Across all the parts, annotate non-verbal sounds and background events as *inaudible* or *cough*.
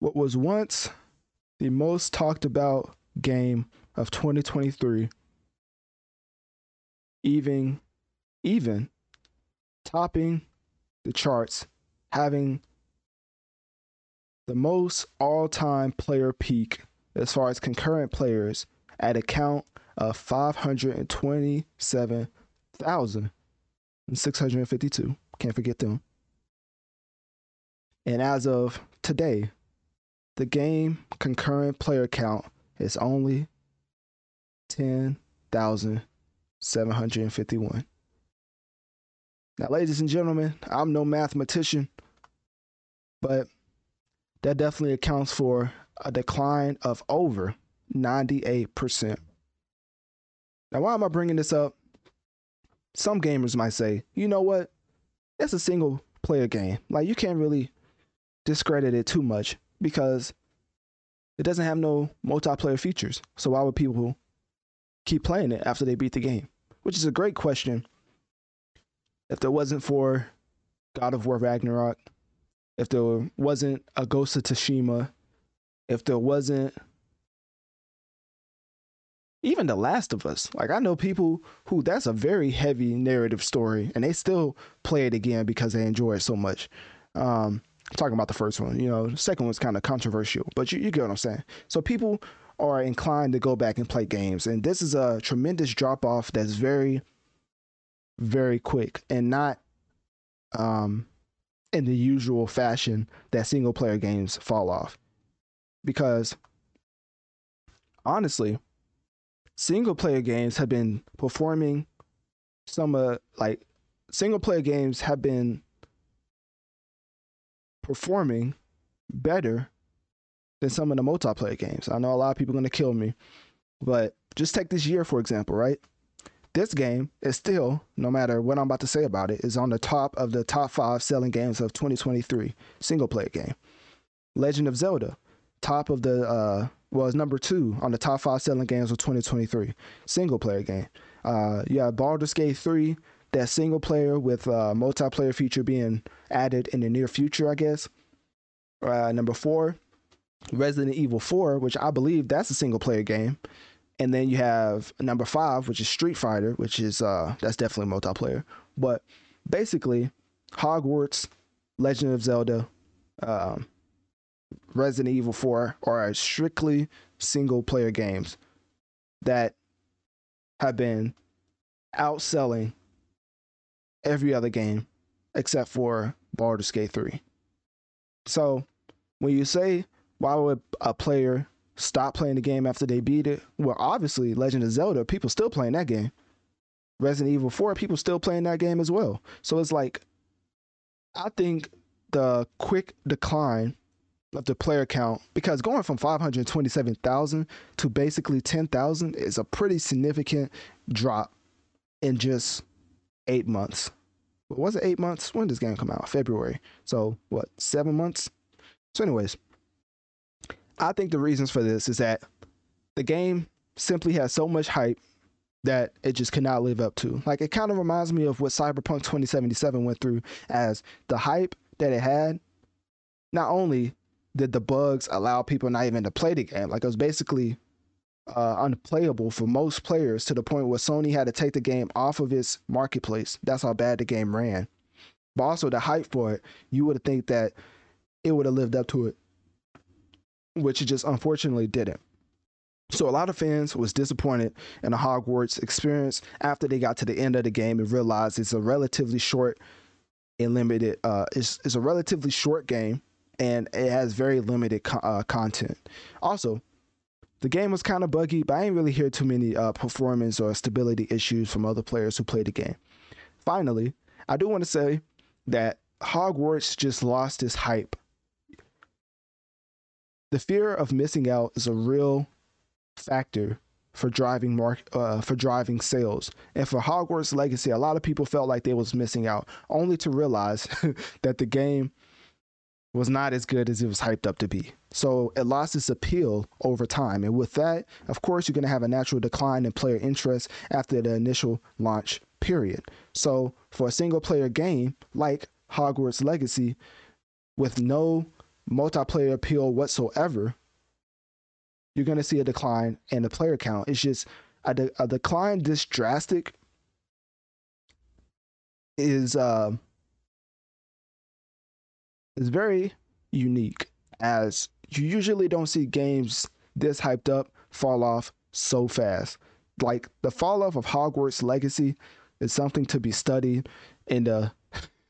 What was once the most talked about game of 2023, even, even topping the charts, having the most all time player peak as far as concurrent players at a count of 527,652. Can't forget them. And as of today, the game concurrent player count is only 10,751. Now, ladies and gentlemen, I'm no mathematician, but that definitely accounts for a decline of over 98%. Now, why am I bringing this up? Some gamers might say, you know what? It's a single player game. Like, you can't really discredit it too much because it doesn't have no multiplayer features. So, why would people keep playing it after they beat the game? Which is a great question. If there wasn't for God of War Ragnarok, if there wasn't a Ghost of Tsushima, if there wasn't even The Last of Us. Like I know people who that's a very heavy narrative story and they still play it again because they enjoy it so much. Um talking about the first one, you know, the second one's kind of controversial, but you, you get what I'm saying. So people are inclined to go back and play games and this is a tremendous drop off that's very very quick and not um in the usual fashion that single player games fall off. Because honestly, single player games have been performing some uh, like single player games have been performing better than some of the multiplayer games. I know a lot of people are going to kill me, but just take this year for example, right? this game is still, no matter what I'm about to say about it, is on the top of the top five selling games of 2023, single player game. Legend of Zelda, top of the, uh, well, it's number two on the top five selling games of 2023, single player game. Uh, you have Baldur's Gate 3, that single player with uh, multiplayer feature being added in the near future, I guess. Uh, number four, Resident Evil 4, which I believe that's a single player game and then you have number five, which is Street Fighter, which is uh that's definitely multiplayer. But basically, Hogwarts, Legend of Zelda, um, Resident Evil 4 are strictly single player games that have been outselling every other game except for Baldur's Gate 3. So when you say why would a player stop playing the game after they beat it. Well, obviously, Legend of Zelda, people still playing that game. Resident Evil 4, people still playing that game as well. So it's like, I think the quick decline of the player count, because going from 527,000 to basically 10,000 is a pretty significant drop in just eight months. What was it eight months? When does this game come out? February. So what, seven months? So, anyways, I think the reasons for this is that the game simply has so much hype that it just cannot live up to. Like it kind of reminds me of what Cyberpunk 2077 went through as the hype that it had. Not only did the bugs allow people not even to play the game, like it was basically uh, unplayable for most players to the point where Sony had to take the game off of its marketplace. That's how bad the game ran. But also the hype for it, you would think that it would have lived up to it which it just unfortunately didn't. So a lot of fans was disappointed in the Hogwarts experience after they got to the end of the game and realized it's a relatively short and limited. Uh, it's, it's a relatively short game and it has very limited co- uh, content. Also, the game was kind of buggy, but I didn't really hear too many uh, performance or stability issues from other players who played the game. Finally, I do want to say that Hogwarts just lost its hype the fear of missing out is a real factor for driving mark uh, for driving sales. And for Hogwarts Legacy, a lot of people felt like they was missing out, only to realize *laughs* that the game was not as good as it was hyped up to be. So it lost its appeal over time. And with that, of course, you're going to have a natural decline in player interest after the initial launch period. So for a single player game like Hogwarts Legacy, with no multiplayer appeal whatsoever, you're going to see a decline in the player count. It's just a, de- a decline this drastic is uh, is very unique as you usually don't see games this hyped up fall off so fast. Like the fall off of Hogwarts Legacy is something to be studied in the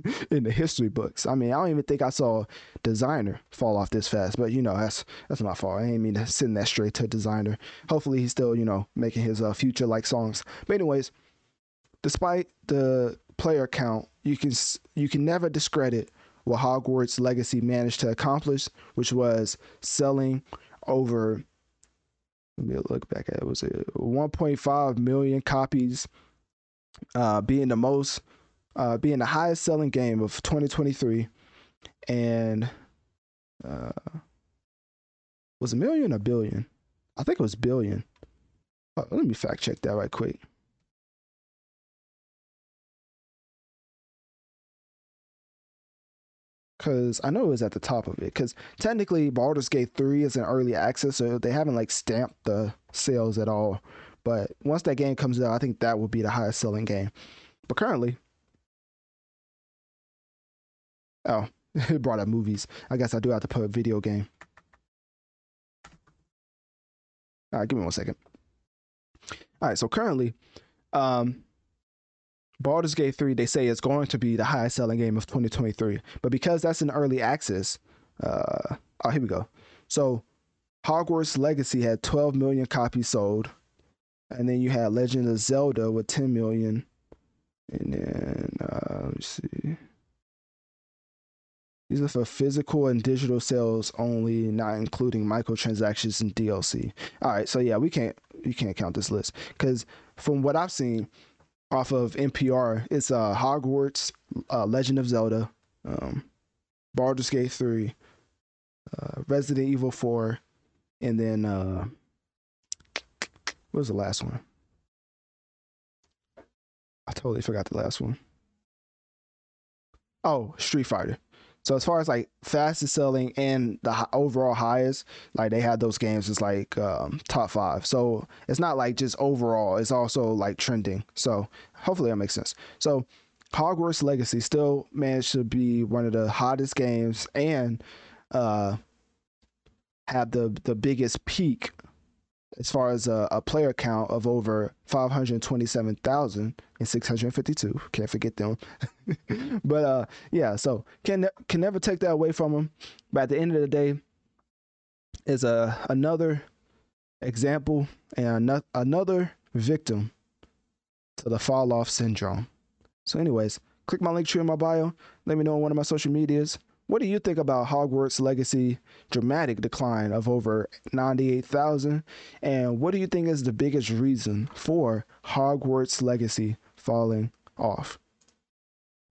*laughs* in the history books. I mean, I don't even think I saw Desiigner fall off this fast, but you know, that's that's my fault. I ain't mean to send that straight to Desiigner. Hopefully, he's still you know making his uh, future like songs. But anyways, despite the player count, you can you can never discredit what Hogwarts Legacy managed to accomplish, which was selling over. Let me look back at it. Was it 1.5 million copies, uh, being the most uh, being the highest selling game of 2023, and uh, was a million or billion? I think it was billion. Uh, let me fact check that right quick. Cause I know it was at the top of it. Cause technically Baldur's Gate 3 is an early access, so they haven't like stamped the sales at all. But once that game comes out, I think that will be the highest selling game. But currently, Oh, *laughs* it brought up movies. I guess I do have to put a video game. All right, give me one second. All right, so currently, um, Baldur's Gate 3, they say it's going to be the highest selling game of 2023. But because that's an early access, uh, oh, here we go. So Hogwarts Legacy had 12 million copies sold. And then you had Legend of Zelda with 10 million. And then, uh, let me see. These are for physical and digital sales only, not including microtransactions and DLC. All right, so yeah, we can't you can't count this list because from what I've seen off of NPR, it's uh, Hogwarts, uh, Legend of Zelda, um, Baldur's Gate three, uh, Resident Evil four, and then uh, what was the last one? I totally forgot the last one. Oh, Street Fighter. So as far as like fastest selling and the overall highest, like they had those games as like um, top five. So it's not like just overall; it's also like trending. So hopefully that makes sense. So Hogwarts Legacy still managed to be one of the hottest games and uh, have the the biggest peak as far as a, a player count of over 527,652. Can't forget them. *laughs* but uh, yeah, so can can never take that away from them. But at the end of the day, is a another example and another victim to the fall off syndrome. So, anyways, click my link tree in my bio. Let me know on one of my social medias. What do you think about Hogwarts Legacy dramatic decline of over 98,000? And what do you think is the biggest reason for Hogwarts Legacy falling off?